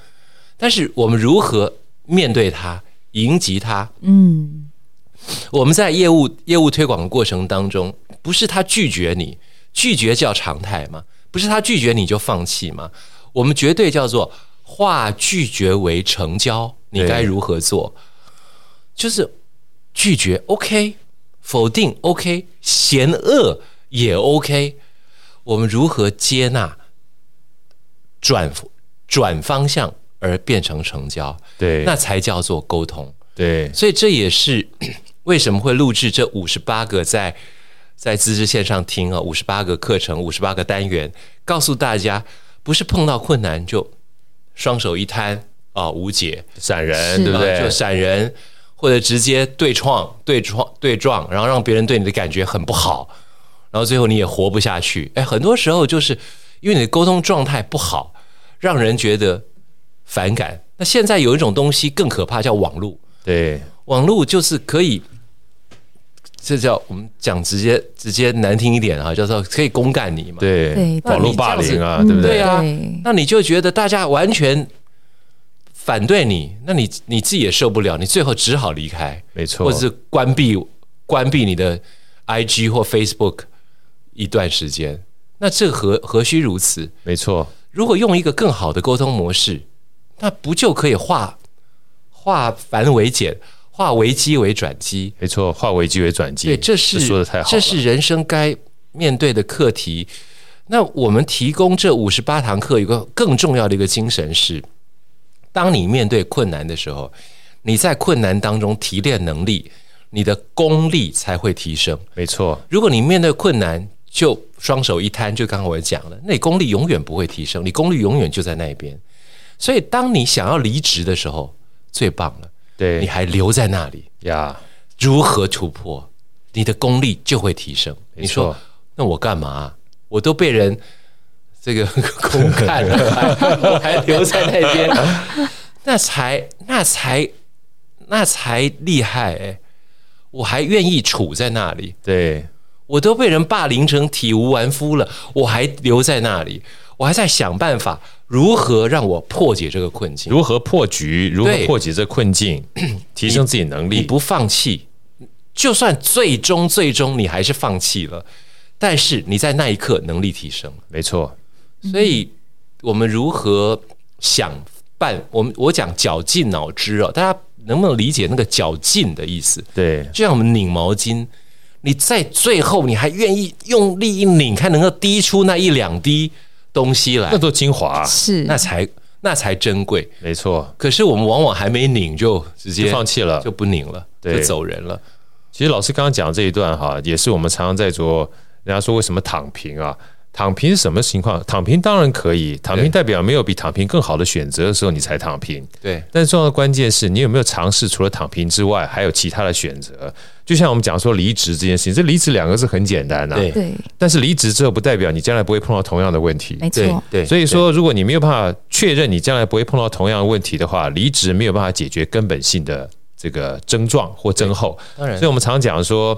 但是我们如何面对它，迎击它？嗯，我们在业务业务推广的过程当中，不是他拒绝你，拒绝叫常态吗？不是他拒绝你就放弃吗？我们绝对叫做化拒绝为成交。你该如何做？就是拒绝，OK。否定 OK，嫌恶也 OK，我们如何接纳转转方向而变成成交？对，那才叫做沟通。对，所以这也是为什么会录制这五十八个在在资质线上听啊，五十八个课程，五十八个单元，告诉大家，不是碰到困难就双手一摊啊，无解闪人，对不对？就闪人。或者直接对撞、对撞、对撞，然后让别人对你的感觉很不好，然后最后你也活不下去。哎，很多时候就是因为你的沟通状态不好，让人觉得反感。那现在有一种东西更可怕，叫网络。对，网络就是可以，这叫我们讲直接、直接难听一点啊，叫做可以公干你嘛。对，对，网络霸凌啊，对不对？对啊，那你就觉得大家完全。反对你，那你你自己也受不了，你最后只好离开，没错，或者是关闭关闭你的 IG 或 Facebook 一段时间。那这何何须如此？没错，如果用一个更好的沟通模式，那不就可以化化繁为简，化危机为转机？没错，化危机为转机。对，这是这说的太好了，这是人生该面对的课题。那我们提供这五十八堂课，有个更重要的一个精神是：当你面对困难的时候，你在困难当中提炼能力，你的功力才会提升。没错，如果你面对困难就双手一摊，就刚刚我也讲了，那你功力永远不会提升，你功力永远就在那边。所以，当你想要离职的时候，最棒了。对，你还留在那里呀？如何突破？你的功力就会提升。你说，那我干嘛？我都被人这个空看了，我还留在那边，那才那才那才厉害哎！我还愿意处在那里。对，我都被人霸凌成体无完肤了，我还留在那里，我还在想办法。如何让我破解这个困境？如何破局？如何破解这困境？提升自己能力你，你不放弃，就算最终最终你还是放弃了，但是你在那一刻能力提升，没错。所以，我们如何想办？我们我讲绞尽脑汁哦，大家能不能理解那个绞尽的意思？对，就像我们拧毛巾，你在最后你还愿意用力一拧，看能够滴出那一两滴。东西来，那都精华，是那才那才珍贵，没错。可是我们往往还没拧就直接放弃了，就不拧了，就走人了。其实老师刚刚讲这一段哈，也是我们常常在做。人家说为什么躺平啊？躺平是什么情况？躺平当然可以，躺平代表没有比躺平更好的选择的时候，你才躺平。对，但是重要的关键是你有没有尝试除了躺平之外，还有其他的选择。就像我们讲说离职这件事情，这离职两个字很简单呐、啊。对。但是离职之后不代表你将来不会碰到同样的问题。没错。对。所以说，如果你没有办法确认你将来不会碰到同样的问题的话，离职没有办法解决根本性的这个症状或症候。当然。所以我们常讲说，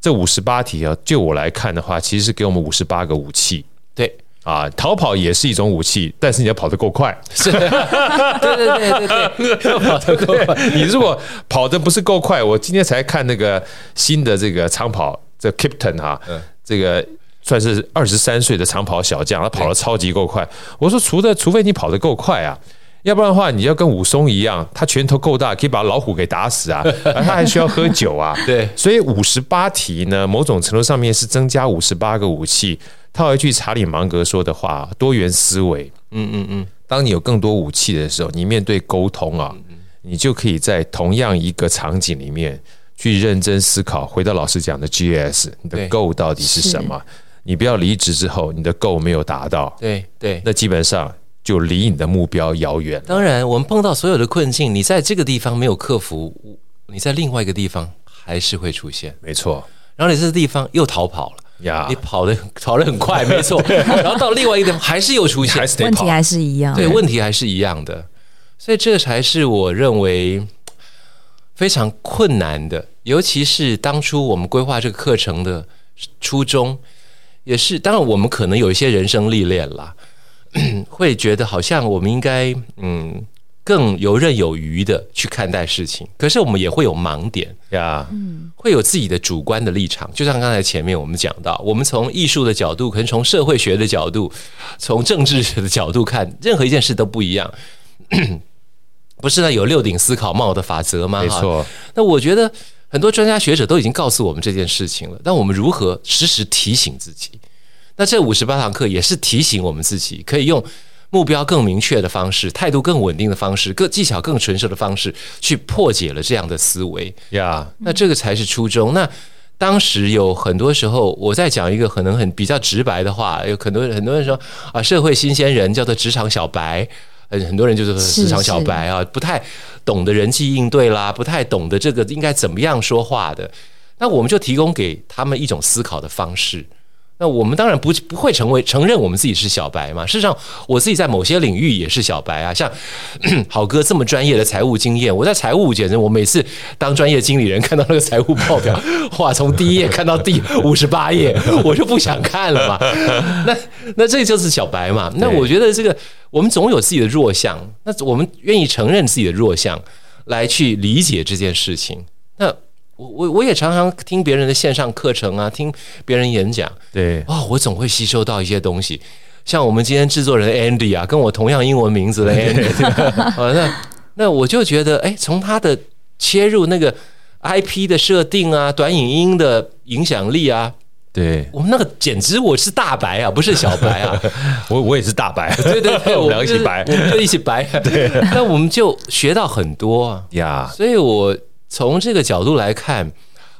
这五十八题啊，就我来看的话，其实是给我们五十八个武器。对。啊，逃跑也是一种武器，但是你要跑得够快。是，对对对对对，要跑得够快。你如果跑得不是够快，我今天才看那个新的这个长跑，这 Kipton 哈，这个算是二十三岁的长跑小将，他跑得超级够快。我说，除了除非你跑得够快啊，要不然的话，你要跟武松一样，他拳头够大，可以把老虎给打死啊，而 他还需要喝酒啊。对，所以五十八题呢，某种程度上面是增加五十八个武器。套一句查理芒格说的话：“多元思维。”嗯嗯嗯。当你有更多武器的时候，你面对沟通啊，你就可以在同样一个场景里面去认真思考。回到老师讲的 GS，你的 Go 到底是什么？你不要离职之后，你的 Go 没有达到，对对，那基本上就离你的目标遥远。当然，我们碰到所有的困境，你在这个地方没有克服，你在另外一个地方还是会出现。没错。然后你这个地方又逃跑了。呀，你跑得跑得很快，没错。然后到另外一个地方还是又出现，问题还是一样。对，问题还是一样的。所以这才是我认为非常困难的，尤其是当初我们规划这个课程的初衷，也是当然我们可能有一些人生历练啦，会觉得好像我们应该嗯。更游刃有余的去看待事情，可是我们也会有盲点呀，嗯，会有自己的主观的立场。就像刚才前面我们讲到，我们从艺术的角度，可能从社会学的角度，从政治学的角度看，任何一件事都不一样。不是呢，有六顶思考帽的法则吗？没错。那我觉得很多专家学者都已经告诉我们这件事情了，但我们如何时时提醒自己？那这五十八堂课也是提醒我们自己，可以用。目标更明确的方式，态度更稳定的方式，各技巧更纯熟的方式，去破解了这样的思维呀。Yeah. 那这个才是初衷。那当时有很多时候，我在讲一个可能很比较直白的话，有很多很多人说啊，社会新鲜人叫做职场小白，很很多人就是职场小白啊，不太懂得人际应对啦，不太懂得这个应该怎么样说话的。那我们就提供给他们一种思考的方式。那我们当然不不会成为承认我们自己是小白嘛。事实上，我自己在某些领域也是小白啊。像 好哥这么专业的财务经验，我在财务简直，我每次当专业经理人看到那个财务报表，哇，从第一页看到第五十八页，我就不想看了嘛。那那这就是小白嘛。那我觉得这个我们总有自己的弱项，那我们愿意承认自己的弱项，来去理解这件事情。那。我我我也常常听别人的线上课程啊，听别人演讲，对，哦，我总会吸收到一些东西。像我们今天制作人 Andy 啊，跟我同样英文名字的 Andy，啊，那那我就觉得，哎，从他的切入那个 IP 的设定啊，短影音的影响力啊，对，我们那个简直我是大白啊，不是小白啊，我我也是大白，对对对，我们俩一起白，我们就一起白，对，那我们就学到很多啊呀。所以我从这个角度来看，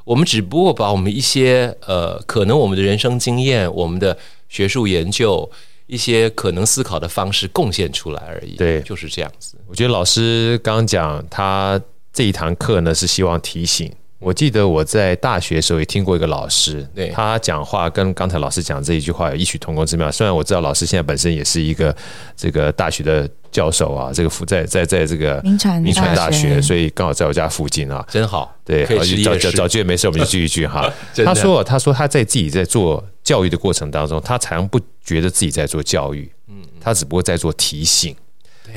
我们只不过把我们一些呃，可能我们的人生经验、我们的学术研究、一些可能思考的方式贡献出来而已。对，就是这样子。我觉得老师刚刚讲他这一堂课呢，是希望提醒。我记得我在大学的时候也听过一个老师，对他讲话跟刚才老师讲这一句话有异曲同工之妙。虽然我知道老师现在本身也是一个这个大学的教授啊，这个附在在在这个名传铭传大学，所以刚好在我家附近啊，真好。对，好早早早就没事，我们就聚一聚哈。他说，他说他在自己在做教育的过程当中，他常不觉得自己在做教育，嗯，他只不过在做提醒。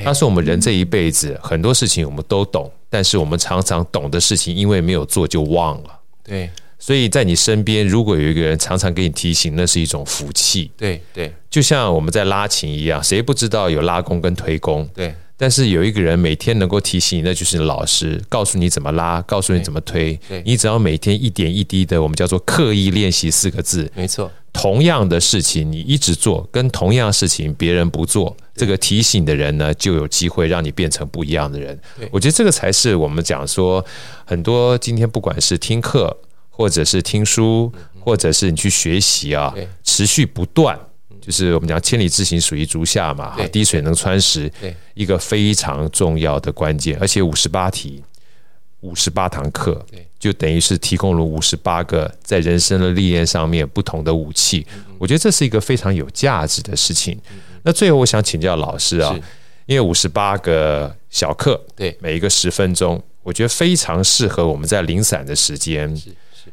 他说：“我们人这一辈子很多事情我们都懂，但是我们常常懂的事情，因为没有做就忘了。对，所以在你身边，如果有一个人常常给你提醒，那是一种福气。对对，就像我们在拉琴一样，谁不知道有拉弓跟推弓？对，但是有一个人每天能够提醒你，那就是老师，告诉你怎么拉，告诉你怎么推。对，你只要每天一点一滴的，我们叫做刻意练习四个字。没错。”同样的事情你一直做，跟同样事情别人不做，这个提醒的人呢，就有机会让你变成不一样的人。我觉得这个才是我们讲说，很多今天不管是听课，或者是听书，或者是你去学习啊，持续不断，就是我们讲千里之行始于足下嘛，滴水能穿石，一个非常重要的关键，而且五十八题。五十八堂课，就等于是提供了五十八个在人生的历练上面不同的武器。我觉得这是一个非常有价值的事情。那最后我想请教老师啊，因为五十八个小课，对，每一个十分钟，我觉得非常适合我们在零散的时间，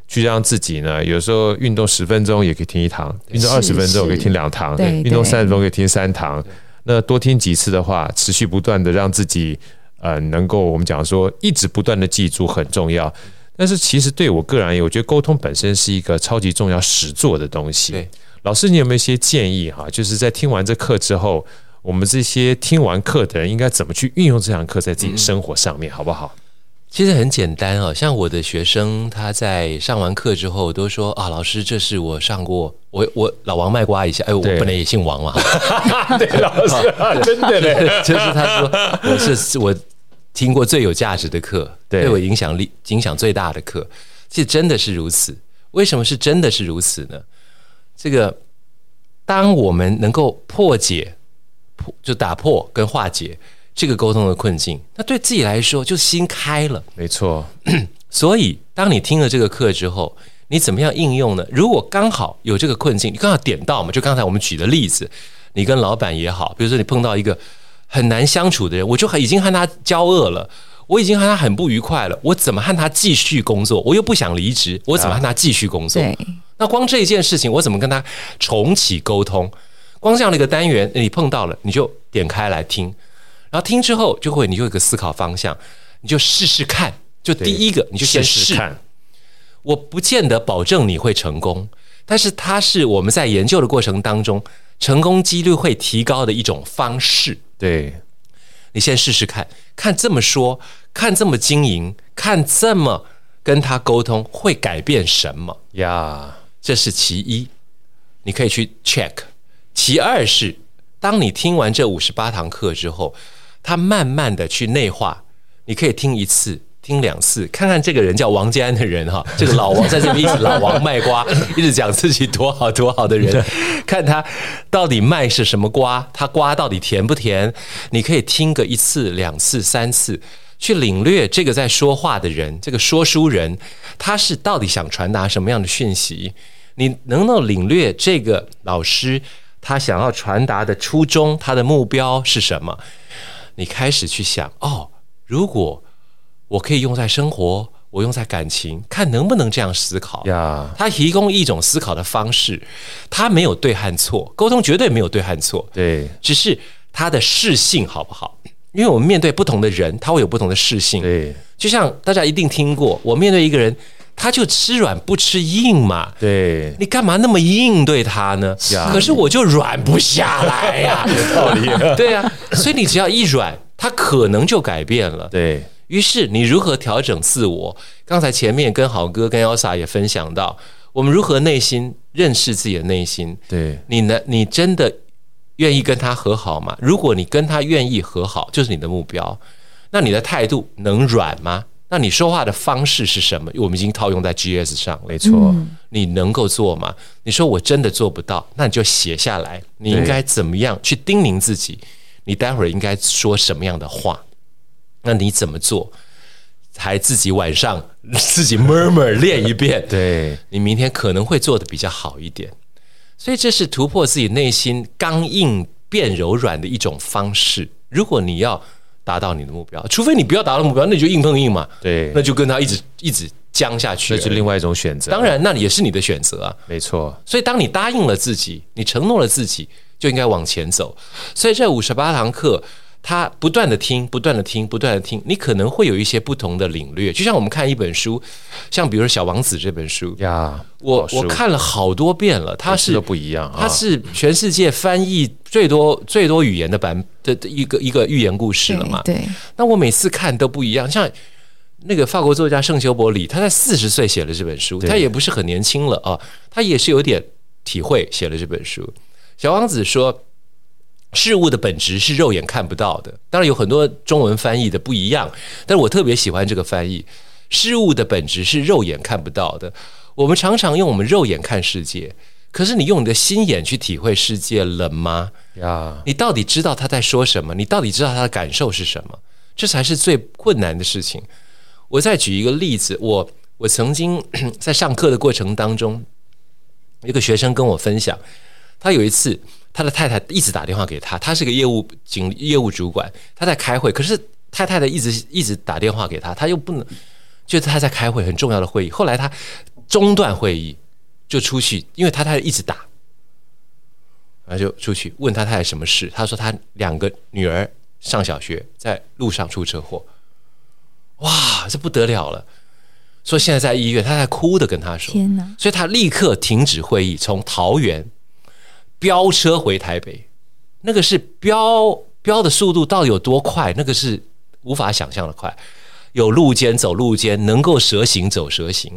去让自己呢，有时候运动十分钟也可以听一堂，运动二十分钟可以听两堂，运动三十分钟可以听三堂。那多听几次的话，持续不断的让自己。呃，能够我们讲说一直不断的记住很重要，但是其实对我个人而言，我觉得沟通本身是一个超级重要实作的东西。老师，你有没有一些建议哈？就是在听完这课之后，我们这些听完课的人应该怎么去运用这堂课在自己生活上面，好不好？其实很简单啊，像我的学生，他在上完课之后都说啊，老师，这是我上过，我我老王卖瓜一下，哎，我本来也姓王嘛，对，老师，真的嘞，就是他说我是我。听过最有价值的课，对我影响力影响最大的课，其实真的是如此。为什么是真的是如此呢？这个，当我们能够破解、破就打破跟化解这个沟通的困境，那对自己来说就心开了。没错。所以，当你听了这个课之后，你怎么样应用呢？如果刚好有这个困境，你刚好点到嘛，就刚才我们举的例子，你跟老板也好，比如说你碰到一个。很难相处的人，我就已经和他交恶了，我已经和他很不愉快了。我怎么和他继续工作？我又不想离职，我怎么和他继续工作？啊、那光这一件事情，我怎么跟他重启沟通？光这样的一个单元，你碰到了，你就点开来听，然后听之后就会，你就有一个思考方向，你就试试看。就第一个，你就先试试看。我不见得保证你会成功，但是它是我们在研究的过程当中，成功几率会提高的一种方式。对，你先试试看，看这么说，看这么经营，看这么跟他沟通会改变什么呀？这是其一，你可以去 check。其二是，当你听完这五十八堂课之后，他慢慢的去内化，你可以听一次。听两次，看看这个人叫王建安的人哈，这个老王在这边一直老王卖瓜，一直讲自己多好多好的人，看他到底卖是什么瓜，他瓜到底甜不甜？你可以听个一次、两次、三次，去领略这个在说话的人，这个说书人，他是到底想传达什么样的讯息？你能不能领略这个老师他想要传达的初衷，他的目标是什么？你开始去想哦，如果。我可以用在生活，我用在感情，看能不能这样思考。呀，他提供一种思考的方式，他没有对和错，沟通绝对没有对和错。对，只是他的适性好不好？因为我们面对不同的人，他会有不同的适性。对，就像大家一定听过，我面对一个人，他就吃软不吃硬嘛。对，你干嘛那么应对他呢？可是我就软不下来呀。有道理。对呀，所以你只要一软，他可能就改变了。对。于是你如何调整自我？刚才前面跟好哥跟 Elsa 也分享到，我们如何内心认识自己的内心？对，你呢？你真的愿意跟他和好吗？如果你跟他愿意和好，就是你的目标。那你的态度能软吗？那你说话的方式是什么？我们已经套用在 GS 上，没错。你能够做吗？你说我真的做不到，那你就写下来。你应该怎么样去叮咛自己？你待会儿应该说什么样的话？那你怎么做？还自己晚上 自己 murmur 练一遍，对，你明天可能会做得比较好一点。所以这是突破自己内心刚硬变柔软的一种方式。如果你要达到你的目标，除非你不要达到目标，那你就硬碰硬嘛。对，那就跟他一直一直僵下去，那是另外一种选择。当然，那也是你的选择啊，没错。所以当你答应了自己，你承诺了自己，就应该往前走。所以这五十八堂课。他不断的听，不断的听，不断的听，你可能会有一些不同的领略。就像我们看一本书，像比如说《小王子》这本书呀，我我看了好多遍了。它是都不一样，啊它是全世界翻译最多最多语言的版的一个一个寓言故事了嘛？对。那我每次看都不一样。像那个法国作家圣修伯里，他在四十岁写了这本书，他也不是很年轻了啊，他也是有点体会写了这本书。小王子说。事物的本质是肉眼看不到的，当然有很多中文翻译的不一样，但是我特别喜欢这个翻译。事物的本质是肉眼看不到的。我们常常用我们肉眼看世界，可是你用你的心眼去体会世界了吗？呀，你到底知道他在说什么？你到底知道他的感受是什么？这才是最困难的事情。我再举一个例子，我我曾经 在上课的过程当中，一个学生跟我分享，他有一次。他的太太一直打电话给他，他是个业务经理、业务主管，他在开会，可是太太的一直一直打电话给他，他又不能，就是他在开会很重要的会议，后来他中断会议就出去，因为他太太一直打，然后就出去问他太太什么事，他说他两个女儿上小学，在路上出车祸，哇，这不得了了，说现在在医院，他在哭的跟他说，天哪，所以他立刻停止会议，从桃园。飙车回台北，那个是飙飙的速度到底有多快？那个是无法想象的快。有路肩走路肩，能够蛇行走蛇行。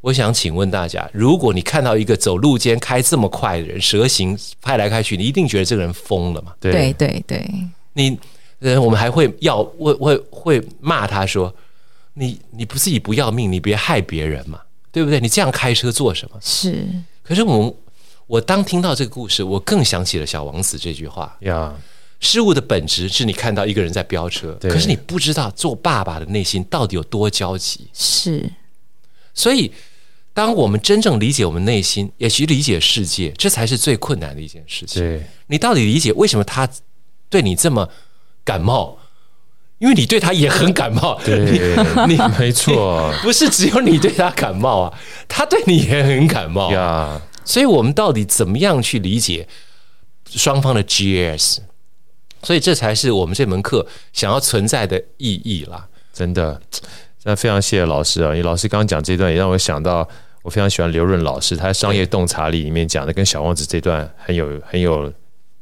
我想请问大家，如果你看到一个走路肩开这么快的人，蛇行开来开去，你一定觉得这个人疯了嘛？对对对，对你呃，我们还会要会会会骂他说：“你你不自己不要命，你别害别人嘛，对不对？你这样开车做什么？”是。可是我们。我当听到这个故事，我更想起了小王子这句话呀。事物的本质是你看到一个人在飙车，可是你不知道做爸爸的内心到底有多焦急。是，所以当我们真正理解我们内心，也去理解世界，这才是最困难的一件事情。对，你到底理解为什么他对你这么感冒？因为你对他也很感冒。对，你，你没错，不是只有你对他感冒啊，他对你也很感冒呀。所以我们到底怎么样去理解双方的 GS？所以这才是我们这门课想要存在的意义啦。真的，那非常谢谢老师啊！因为老师刚刚讲这段，也让我想到我非常喜欢刘润老师，他在《商业洞察力》里面讲的，跟小王子这段很有很有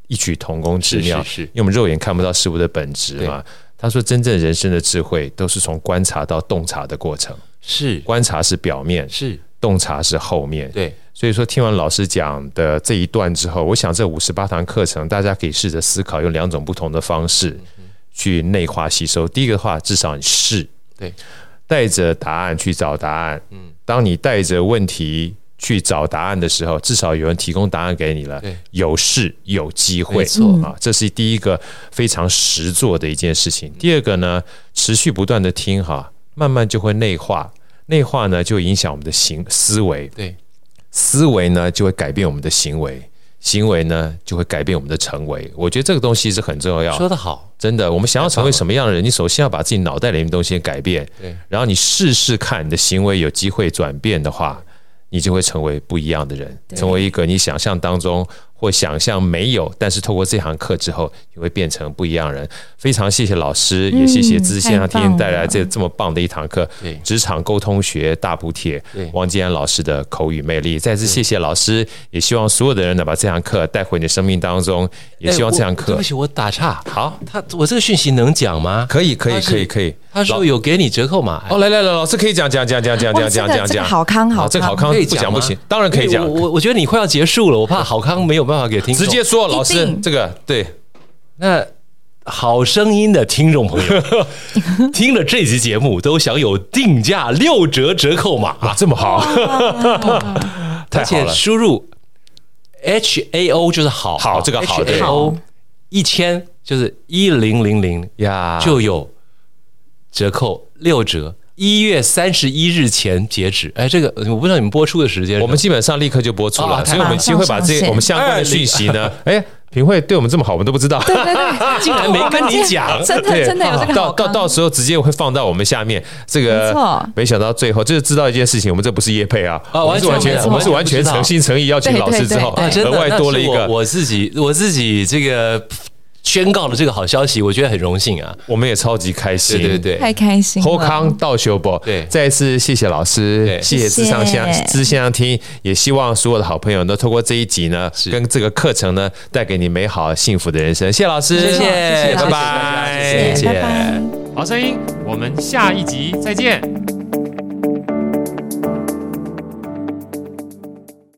异曲同工之妙。是是是，因为我们肉眼看不到事物的本质嘛。他说，真正人生的智慧都是从观察到洞察的过程。是，观察是表面，是洞察是后面。对。所以说，听完老师讲的这一段之后，我想这五十八堂课程，大家可以试着思考，用两种不同的方式去内化吸收。第一个的话，至少你试，对，带着答案去找答案。嗯，当你带着问题去找答案的时候，至少有人提供答案给你了。有试有机会，没错啊，这是第一个非常实做的一件事情。第二个呢，持续不断的听哈，慢慢就会内化，内化呢就影响我们的行思维。对。思维呢，就会改变我们的行为，行为呢，就会改变我们的成为。我觉得这个东西是很重要。说得好，真的。我们想要成为什么样的人，你首先要把自己脑袋里面的东西改变。对。然后你试试看，你的行为有机会转变的话，你就会成为不一样的人，成为一个你想象当中。或想象没有，但是透过这堂课之后，你会变成不一样人。非常谢谢老师，也谢谢资线上天天带来这这么棒的一堂课。对，职场沟通学大补帖，王建安老师的口语魅力。再次谢谢老师，也希望所有的人能把这堂课带回你的生命当中。也希望这堂课。对不起，我打岔。好，他我这个讯息能讲吗？可以，可以，可以，可以。他说有给你折扣码。哦，来来来，老师可以讲讲讲讲讲讲讲讲讲。好康好，这个好康不讲不行，当然可以讲。我我觉得你快要结束了，我怕好康没有办法给听众。直接说，老师，这个对。那好声音的听众朋友 听了这期节目都享有定价六折折扣码。啊，这么好，而且输入 H A O 就是好好这个好的 H A O 一千就是一零零零呀，就有折扣六折。一月三十一日前截止，哎，这个我不知道你们播出的时间，我们基本上立刻就播出了，所以我们机会把这我们相关的讯息呢，哎，平会对我们这么好，我们都不知道，对对对，竟然没跟你讲，真的真的有这个，到到到时候直接会放到我们下面，这个没想到最后就是知道一件事情，我们这不是叶配啊，我们是完全我们是完全诚心诚意邀请老师之后，额外多了一个。我自己我自己这个。宣告了这个好消息，我觉得很荣幸啊！我们也超级开心，对对对，太开心了。后康道修博，对，再一次谢谢老师，谢谢资上香资线上听，也希望所有的好朋友能透过这一集呢，跟这个课程呢，带给你美好幸福的人生。谢谢老师，谢谢，拜拜，谢谢。好声音，我们下一集再见。